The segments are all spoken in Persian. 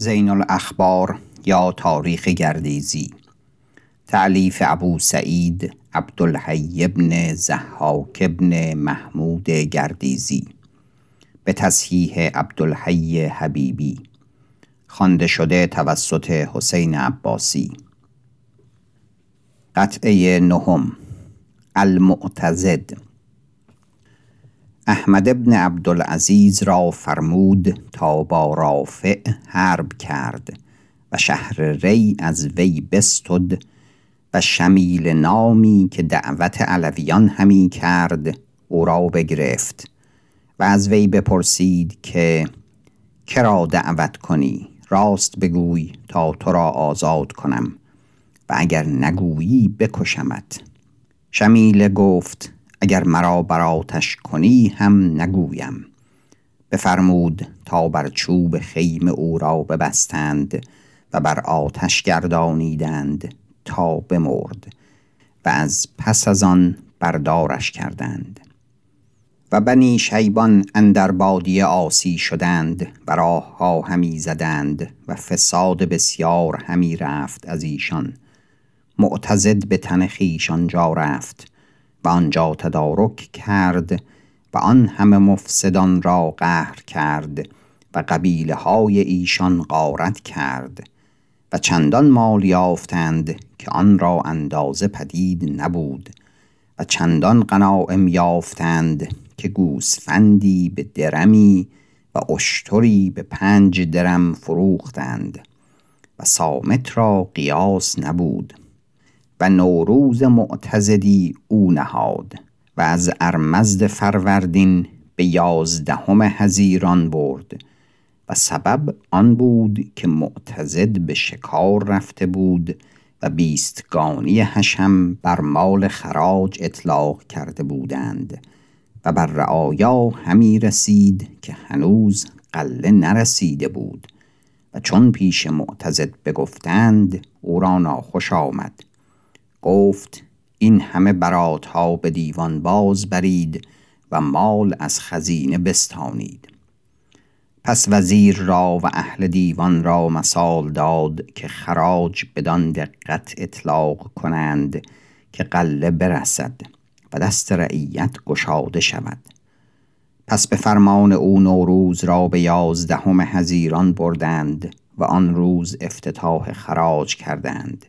زین الاخبار یا تاریخ گردیزی. تعلیف ابو سعید عبدالحی ابن زحاک ابن محمود گردیزی. به تصحیح عبدالحی حبیبی. خوانده شده توسط حسین عباسی. قطعه نهم. المعتزد. احمد ابن عبدالعزیز را فرمود تا با رافع حرب کرد و شهر ری از وی بستد و شمیل نامی که دعوت علویان همی کرد او را بگرفت و از وی بپرسید که کرا دعوت کنی؟ راست بگوی تا تو را آزاد کنم و اگر نگویی بکشمت شمیله گفت اگر مرا بر آتش کنی هم نگویم. بفرمود تا بر چوب خیم او را ببستند و بر آتش گردانیدند تا بمرد و از پس از آن بردارش کردند. و بنی شیبان اندر بادیه آسی شدند و راه ها همی زدند و فساد بسیار همی رفت از ایشان. معتزد به تن خویش آنجا رفت و آنجا تدارک کرد و آن همه مفسدان را قهر کرد و قبیله های ایشان غارت کرد و چندان مال یافتند که آن را اندازه پدید نبود و چندان غنایم یافتند که گوسفندی به درمی و اشتری به پنج درم فروختند و سامت را قیاس نبود. و نوروز معتزدی او نهاد و از ارمزد فروردین به یازدهم هزیران برد و سبب آن بود که معتزد به شکار رفته بود و بیستگانی حشم بر مال خراج اطلاق کرده بودند و بر رعایا همی رسید که هنوز قله نرسیده بود و چون پیش معتزد بگفتند او را ناخوش آمد. گفت این همه برات ها به دیوان باز برید و مال از خزینه بستانید. پس وزیر را و اهل دیوان را مثال داد که خراج بدان دقت اطلاق کنند که قله برسد و دست رعیت گشاده شود. پس به فرمان او نوروز را به یازدهم هزیران بردند و آن روز افتتاح خراج کردند.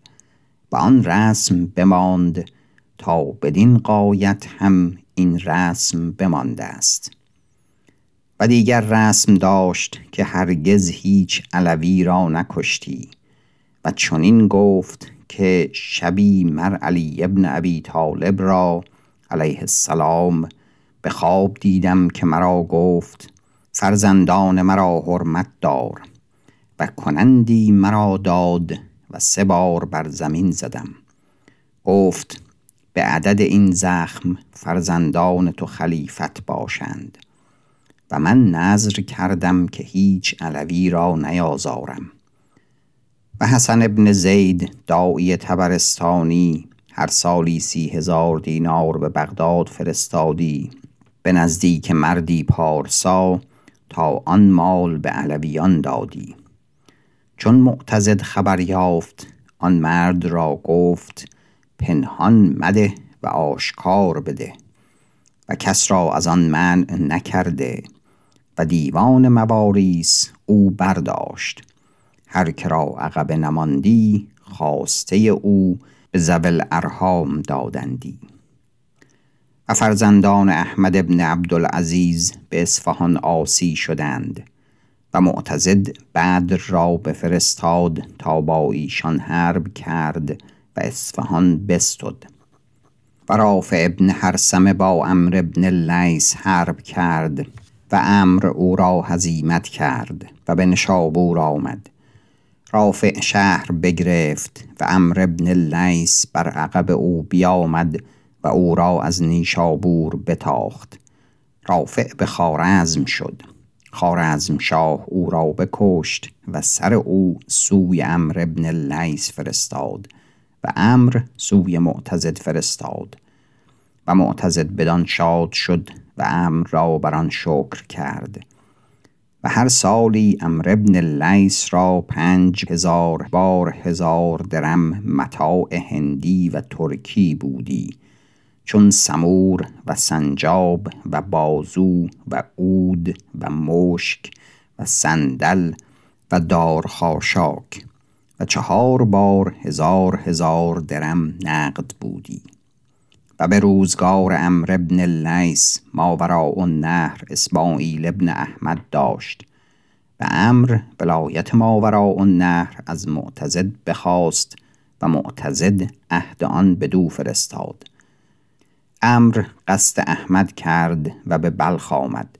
و آن رسم بماند تا بدین قایت هم این رسم بمانده است. و دیگر رسم داشت که هرگز هیچ علوی را نکشتی و چنین گفت که شبی مر علی ابن ابی طالب را علیه السلام به خواب دیدم که مرا گفت فرزندان مرا حرمت دار و کنندی مرا داد و سه بار بر زمین زدم. گفت به عدد این زخم فرزندان تو خلیفت باشند و من نظر کردم که هیچ علوی را نیازارم. و حسن ابن زید داعی تبرستانی هر سالی سی هزار دینار به بغداد فرستادی به نزدیک مردی پارسا تا آن مال به علویان دادی. چون معتزد خبر یافت آن مرد را گفت پنهان مده و آشکار بده و کس را از آن منع نکرده و دیوان مواریس او برداشت. هر که را عقب نماندی خواسته او به زبل ارهام دادندی. و فرزندان احمد ابن عبدالعزیز به اصفهان آسی شدند. و معتزد بدر را بفرستاد تا با ایشان حرب کرد و اصفهان بستد. و رافع ابن حرسم با امر ابن لیس حرب کرد و امر او را هزیمت کرد و به نشابور آمد. رافع شهر بگرفت و امر ابن لیس بر عقب او بیامد و او را از نیشابور بتاخت. رافع به خارزم شد. خارزم شاه او را بکشت و سر او سوی امر ابن لیس فرستاد و امر سوی معتزد فرستاد و معتزد بدان شاد شد و امر را بر آن شکر کرد و هر سالی امر ابن لیس را پنج هزار بار هزار درم متاع هندی و ترکی بودی چون سمور و سنجاب و بازو و عود و مشک و صندل و دارخاشاک و چهار بار هزار هزار درم نقد بودی و به روزگار امر ابن لیس ماوراء النهر اسماعیل ابن احمد داشت و امر ولایت ماوراء النهر از معتزد بخواست و معتزد عهد آن بدو فرستاد امر قصد احمد کرد و به بلخ آمد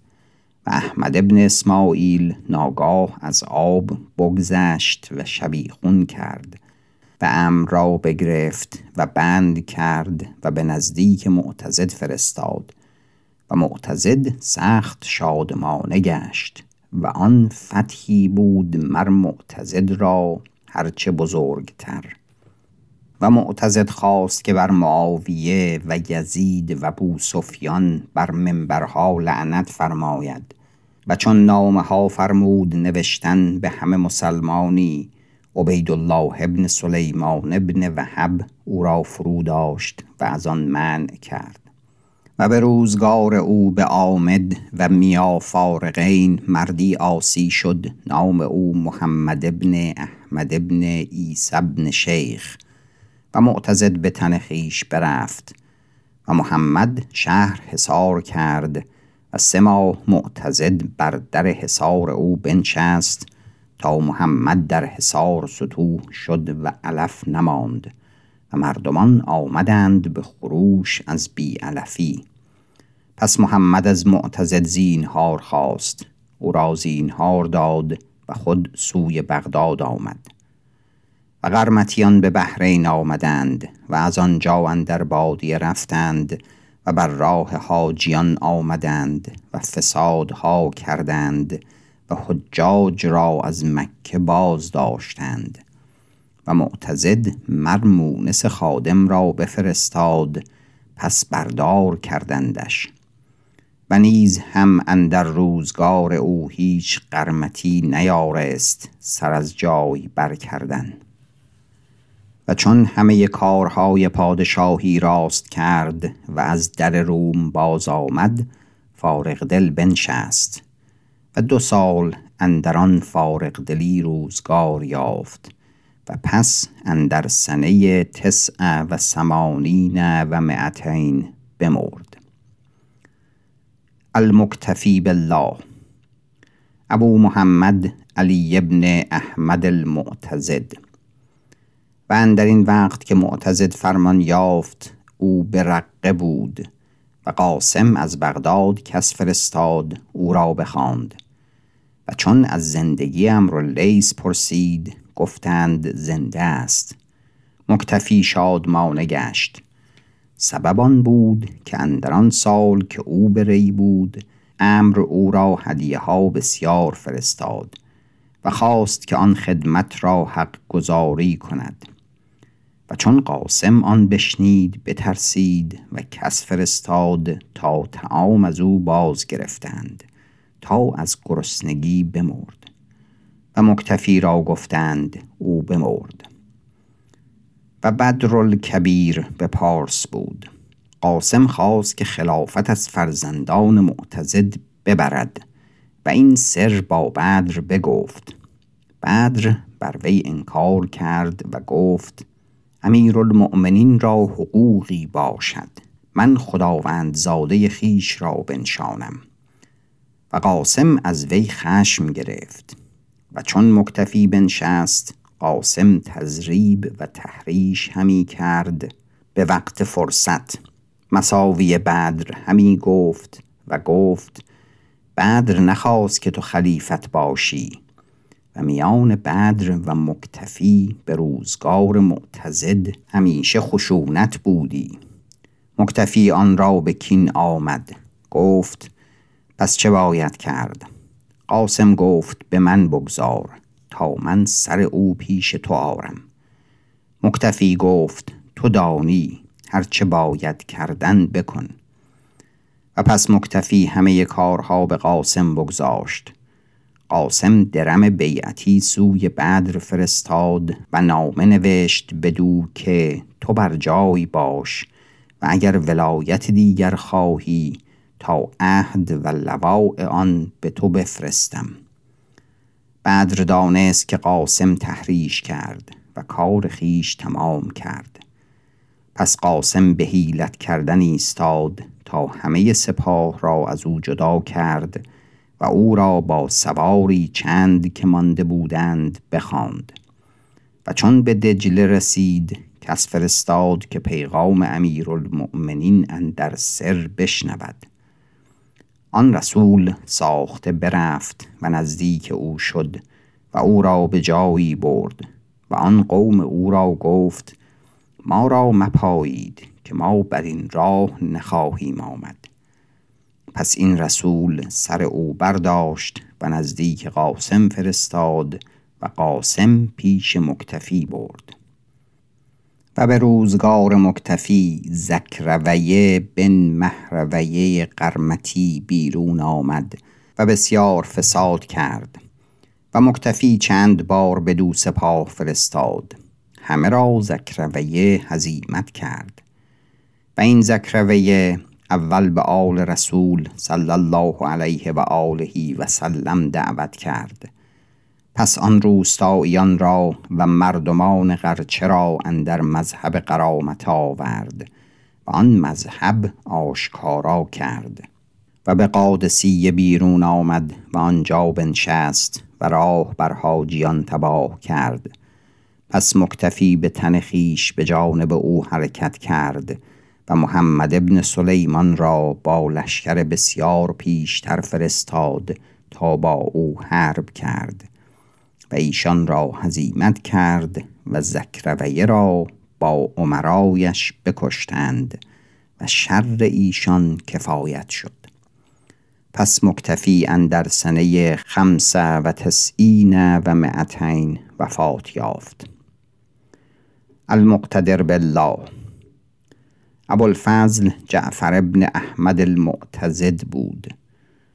و احمد ابن اسماعیل ناگاه از آب بگذشت و شبیخون کرد و امر را بگرفت و بند کرد و به نزدیک معتزد فرستاد و معتزد سخت شادمانه گشت و آن فتحی بود مر معتزد را هرچه بزرگتر. و معتزد خواست که بر معاویه و یزید و بو سفیان بر منبرها لعنت فرماید و چون نامه ها فرمود نوشتن به همه مسلمانی عبیدالله ابن سلیمان ابن وهب او را فرو داشت و از آن منع کرد و به روزگار او به آمد و میا فارقین مردی آسی شد نام او محمد ابن احمد ابن عیسی ابن شیخ و معتزد به تن خیش برفت و محمد شهر حصار کرد و سه ماه معتزد بر در حصار او بنشست تا محمد در حصار سطوح شد و علف نماند و مردمان آمدند به خروش از بی علفی. پس محمد از معتزد زینهار خواست. او را زینهار داد و خود سوی بغداد آمد. و قرمتیان به بحرین آمدند و از آنجا در بادیه رفتند و بر راه حاجیان آمدند و فسادها کردند و حجاج را از مکه باز داشتند و معتزد مرمونس خادم را بفرستاد پس بردار کردندش و نیز هم اندر روزگار او هیچ قرمتی نیارست سر از جای برکردن. و چون همه کارهای پادشاهی راست کرد و از در روم باز آمد فارغ دل بنشست و دو سال اندران فارغ دلی روزگار یافت و پس اندر سنه تسع و سمانین و معتین بمرد. المکتفی بالله. ابو محمد علی ابن احمد المعتزد. و اندر این وقت که معتزد فرمان یافت او به رقه بود و قاسم از بغداد کس فرستاد او را بخواند. و چون از زندگی لیس پرسید گفتند زنده است. مکتفی شادمانه گشت. سبب آن بود که اندران سال که او به ری بود امر او را هدیه ها بسیار فرستاد و خواست که آن خدمت را حق گذاری کند. و چون قاسم آن بشنید بترسید و کس فرستاد تا تعام از او باز گرفتند تا از گرسنگی بمرد. و مکتفی را گفتند او بمرد. و بدر کبیر به پارس بود. قاسم خواست که خلافت از فرزندان معتزد ببرد و این سر با بدر بگفت. بدر بر وی انکار کرد و گفت امیرالمؤمنین را حقوقی باشد. من خداوند زاده خیش را بنشانم. و قاسم از وی خشم گرفت. و چون مکتفی بنشست قاسم تزریب و تحریش همی کرد. به وقت فرصت. مساوی بدر همی گفت و گفت بدر نخواست که تو خلیفت باشی. میان بدر و مکتفی به روزگار معتزد همیشه خشونت بودی. مکتفی آن را به کین آمد. گفت پس چه باید کرد؟ قاسم گفت به من بگذار تا من سر او پیش تو آرم. مکتفی گفت تو دانی هرچه باید کردن بکن. و پس مکتفی همه کارها به قاسم بگذاشت. قاسم درم بیعتی سوی بدر فرستاد و نامه نوشت بدو که تو بر جای باش و اگر ولایت دیگر خواهی تا عهد و لواء آن به تو بفرستم. بدر دانست که قاسم تحریش کرد و کار خیش تمام کرد. پس قاسم به حیلت کردن ایستاد تا همه سپاه را از او جدا کرد و او را با سواری چند که مانده بودند بخواند. و چون به دجله رسید کس فرستاد که پیغام امیرالمؤمنین اندر سر بشنود. آن رسول ساخته برفت و نزدیک او شد و او را به جایی برد و آن قوم او را گفت ما را مپایید که ما بر این راه نخواهیم آمد. پس این رسول سر او برداشت و نزدیک قاسم فرستاد و قاسم پیش مکتفی برد. و به روزگار مکتفی زکرویه بن مهرویه قرمتی بیرون آمد و بسیار فساد کرد و مکتفی چند بار به دو سپاه فرستاد. همه را زکرویه هزیمت کرد. و این زکرویه اول به آل رسول صلی الله علیه و آله و سلم دعوت کرد. پس آن روستاییان را و مردمان غرچه را اندر مذهب قرامت آورد و آن مذهب آشکارا کرد و به قادسیه بیرون آمد و آنجا بنشست و راه بر حاجیان تباه کرد. پس مکتفی به تن خویش به جانب او حرکت کرد و محمد ابن سلیمان را با لشکر بسیار پیشتر فرستاد تا با او حرب کرد و ایشان را هزیمت کرد و زکرویه را با عمرایش بکشتند و شر ایشان کفایت شد. پس مکتفی اندر سنه خمسه و تسعین و معتین وفات یافت. المقتدر بالله. ابوالفضل جعفر ابن احمد المعتزد بود.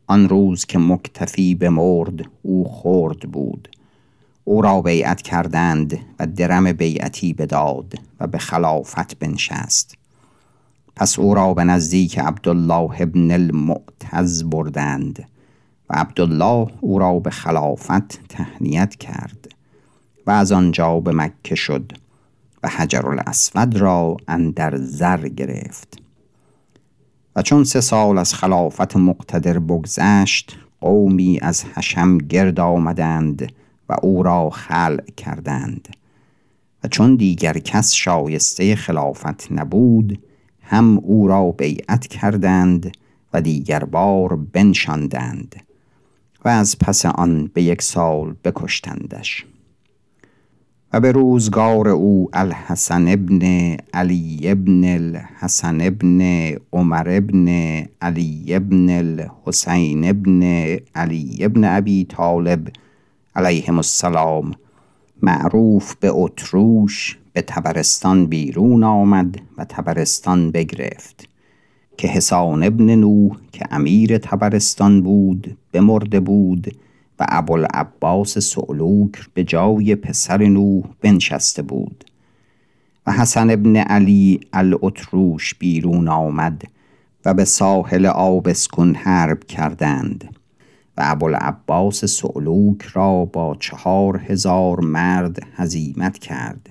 آن روز که مکتفی بمرد او خرد بود. او را بیعت کردند و درم بیعتی بداد و به خلافت بنشست. پس او را به نزدیک عبدالله ابن المعتز بردند و عبدالله او را به خلافت تهنیت کرد و از آنجا به مکه شد. و حجر الاسود را اندر زر گرفت. و چون سه سال از خلافت مقتدر بگذشت قومی از حشم گرد آمدند و او را خلع کردند. و چون دیگر کس شایسته خلافت نبود هم او را بیعت کردند و دیگر بار بنشاندند و از پس آن به یک سال بکشتندش. و به روزگار او الحسن ابن علی ابن الحسن ابن عمر ابن علی ابن الحسین ابن علی ابن ابی طالب علیهم السلام. معروف به اتروش به تبرستان بیرون آمد و تبرستان بگرفت. که حسان ابن نوح که امیر تبرستان بود بمرده بود و ابوالعباس سعلوک به جای پسر نوح بنشسته بود و حسن ابن علی الاتروش بیرون آمد و به ساحل آبسکون حرب کردند و ابوالعباس سعلوک را با چهار هزار مرد هزیمت کرد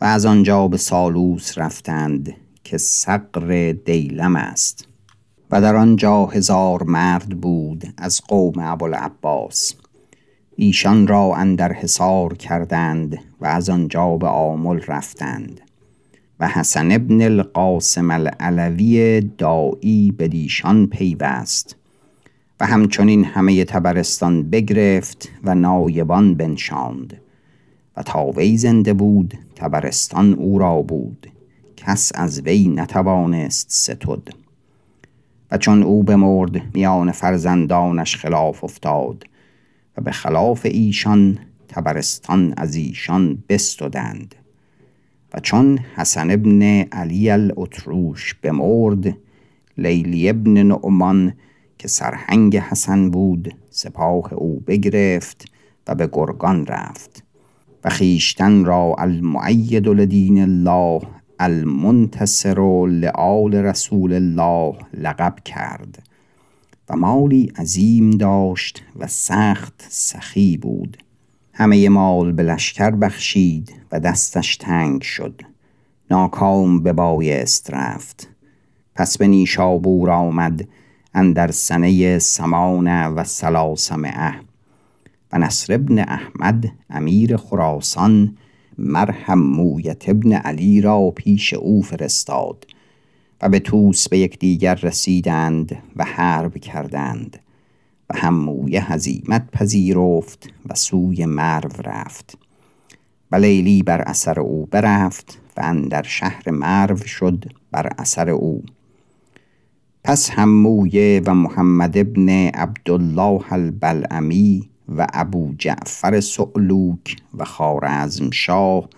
و از آنجا به سالوس رفتند که سقر دیلم است. و در آنجا هزار مرد بود از قوم ابوالعباس. ایشان را اندر حصار کردند و از آنجا به آمل رفتند. و حسن ابن القاسم العلوی دایی بدیشان پیوست. و همچنین همه تبرستان بگرفت و نایبان بنشاند. و تا وی زنده بود تبرستان او را بود. کس از وی نتوانست ستد. و چون او بمرد میان فرزندانش خلاف افتاد و به خلاف ایشان تبرستان از ایشان بستدند و چون حسن ابن علی الاتروش بمرد لیلی ابن نعمان که سرهنگ حسن بود سپاه او بگرفت و به گرگان رفت و خیشتن را المعید لدین الله المنتصر لآل رسول الله لقب کرد و مالی عظیم داشت و سخت سخی بود. همه مال به لشکر بخشید و دستش تنگ شد. ناکام به بایست رفت. پس به نیشابور آمد اندر سنه سمان و سلاسمعه و نصر ابن احمد امیر خراسان مرهم مویت ابن علی را پیش او فرستاد و به توس به یکدیگر رسیدند و حرب کردند و هم مویه هزیمت پذیرفت و سوی مرو رفت و لیلی بر اثر او برفت و اندر شهر مرو شد بر اثر او. پس همویه و محمد ابن عبدالله البلعمی و ابو جعفر سعلوک و خارزم شاه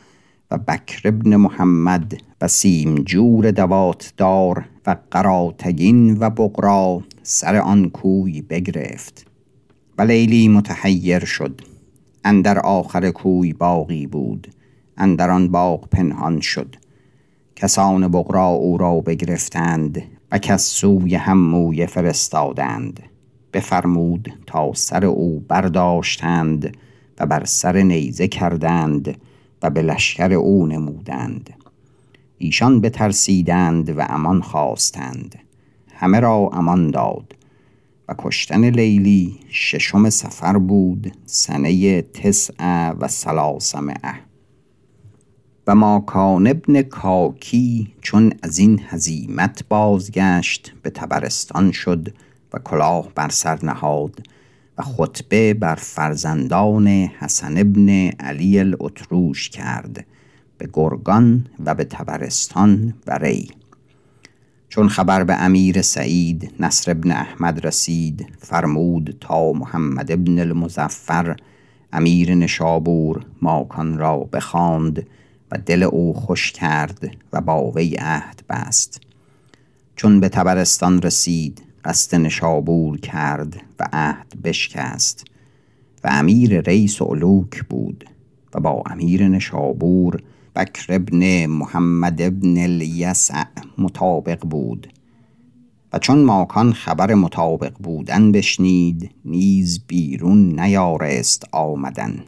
و بکر ابن محمد و سیمجور دواتدار و قراتگین و بقرا سر آن کوی بگرفت و لیلی متحیر شد. اندر آخر کوی باقی بود. اندر آن باغ پنهان شد. کسان بقرا او را بگرفتند و کس سوی هموی فرستادند. بفرمود تا سر او برداشتند و بر سر نیزه کردند و به لشکر او نمودند. ایشان بترسیدند و امان خواستند. همه را امان داد و کشتن لیلی ششم سفر بود سنه تسع و سلاسمعه و ماکان ابن کاکی چون از این هزیمت بازگشت به تبرستان شد و کلاه بر سر نهاد و خطبه بر فرزندان حسن ابن علی الاتروش کرد به گرگان و به تبرستان و ری. چون خبر به امیر سعید نصر ابن احمد رسید فرمود تا محمد ابن المزفر امیر نشابور ماکان را بخواند و دل او خوش کرد و با وی عهد بست. چون به تبرستان رسید قصد نشابور کرد و عهد بشکست و امیر ریس علوک بود و با امیر نشابور بکر ابن محمد ابن الیسع مطابق بود و چون ماکان خبر مطابق بودن بشنید نیز بیرون نیارست آمدن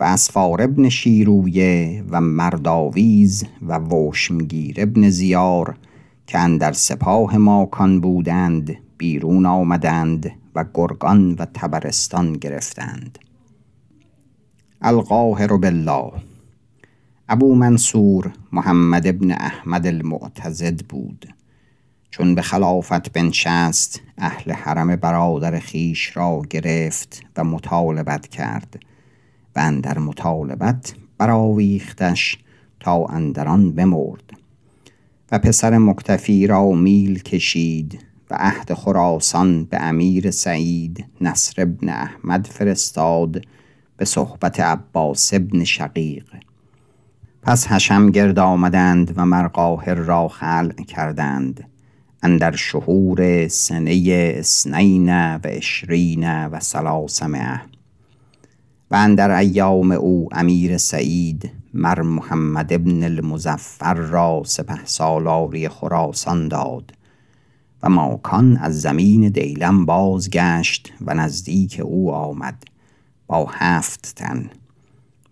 و اسفار ابن شیرویه و مرداویز و وشمگیر ابن زیار که اندر سپاه ماکان بودند بیرون آمدند و گرگان و تبرستان گرفتند. القاهر بالله. ابو منصور محمد ابن احمد المعتزد بود. چون به خلافت بنشست اهل حرم برادر خیش را گرفت و مطالبت کرد. و اندر مطالبت براویختش تا اندران بمرد. پسر مکتفی را میل کشید و عهد خراسان به امیر سعید نصر ابن احمد فرستاد به صحبت عباس ابن شقیق. پس حشم گرد آمدند و مرقاهر را خلع کردند. اندر شهور سنه اسنین و اشرین و سلاسمه و اندر ایام او امیر سعید مر محمد ابن المزفر را سپه سالاری خراسان داد و ماکان از زمین دیلم بازگشت و نزدیک او آمد با هفت تن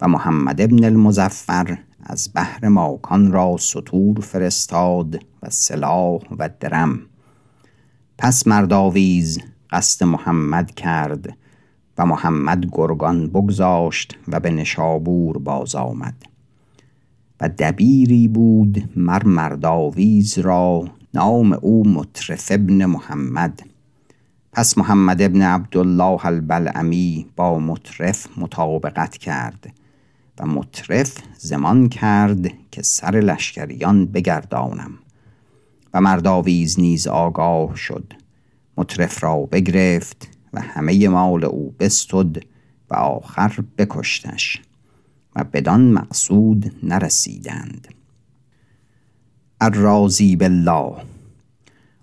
و محمد ابن المزفر از بحر ماکان را سطور فرستاد و سلاح و درم. پس مرداویز قصد محمد کرد و محمد گرگان بگذاشت و به نشابور باز آمد. و دبیری بود مر مرداویز را نام او مطرف ابن محمد. پس محمد ابن عبدالله البلعمی با مطرف مطابقت کرد و مطرف زمان کرد که سر لشکریان بگردانم. و مرداویز نیز آگاه شد. مطرف را بگرفت و همه مال او بستد و آخر بکشتش. و بدان مقصود نرسیدند. الرازی بالله.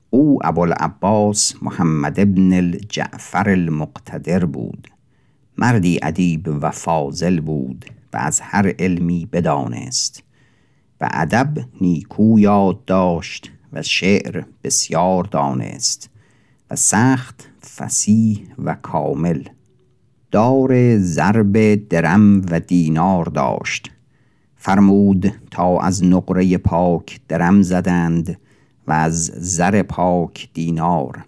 او ابوالعباس محمد ابن الجعفر المقتدر بود. مردی ادیب و فاضل بود و از هر علمی بدانست و ادب نیکو یاد داشت و شعر بسیار دانست و سخت فسیح و کامل دار ضرب درم و دینار داشت. فرمود تا از نقره پاک درم زدند و از زر پاک دینار.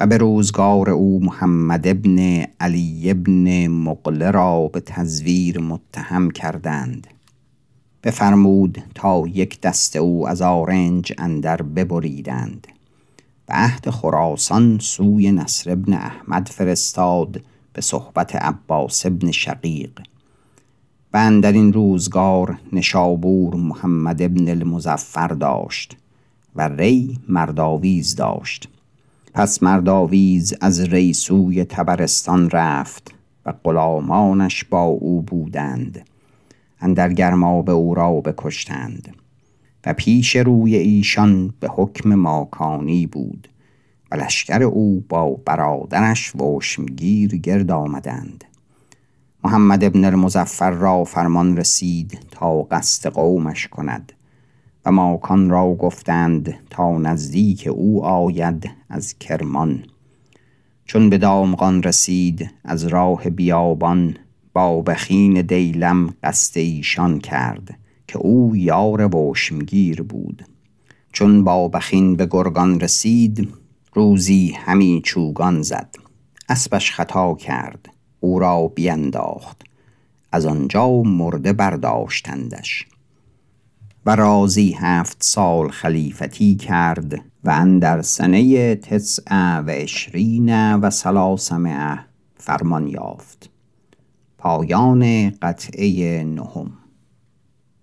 و به روزگار او محمد ابن علی ابن مقله را به تزویر متهم کردند. بفرمود تا یک دست او از آرنج اندر ببریدند. و عهد خراسان سوی نصر ابن احمد فرستاد به صحبت عباس ابن شقیق. و در این روزگار نشابور محمد ابن المزفر داشت و ری مرداویز داشت. پس مرداویز از ری سوی تبرستان رفت و غلامانش با او بودند. اندر گرمابه او را بکشتند. و پیش روی ایشان به حکم ماکانی بود. و لشکر او با برادرش وشمگیر گرد آمدند. محمد ابن المزفر را فرمان رسید تا قصد قومش کند و ماکان را گفتند تا نزدیک او آید از کرمان. چون به دامغان رسید از راه بیابان با بخین دیلم قصد ایشان کرد که او یار وشمگیر بود. چون با بخین به گرگان رسید روزی همی چوگان زد. اسبش خطا کرد او را بینداخت. از آنجا مرده برداشتندش. و رازی هفت سال خلیفتی کرد و اندر سنه تسع و عشرین و سلاسمه فرمان یافت. پایان قطعه نهم.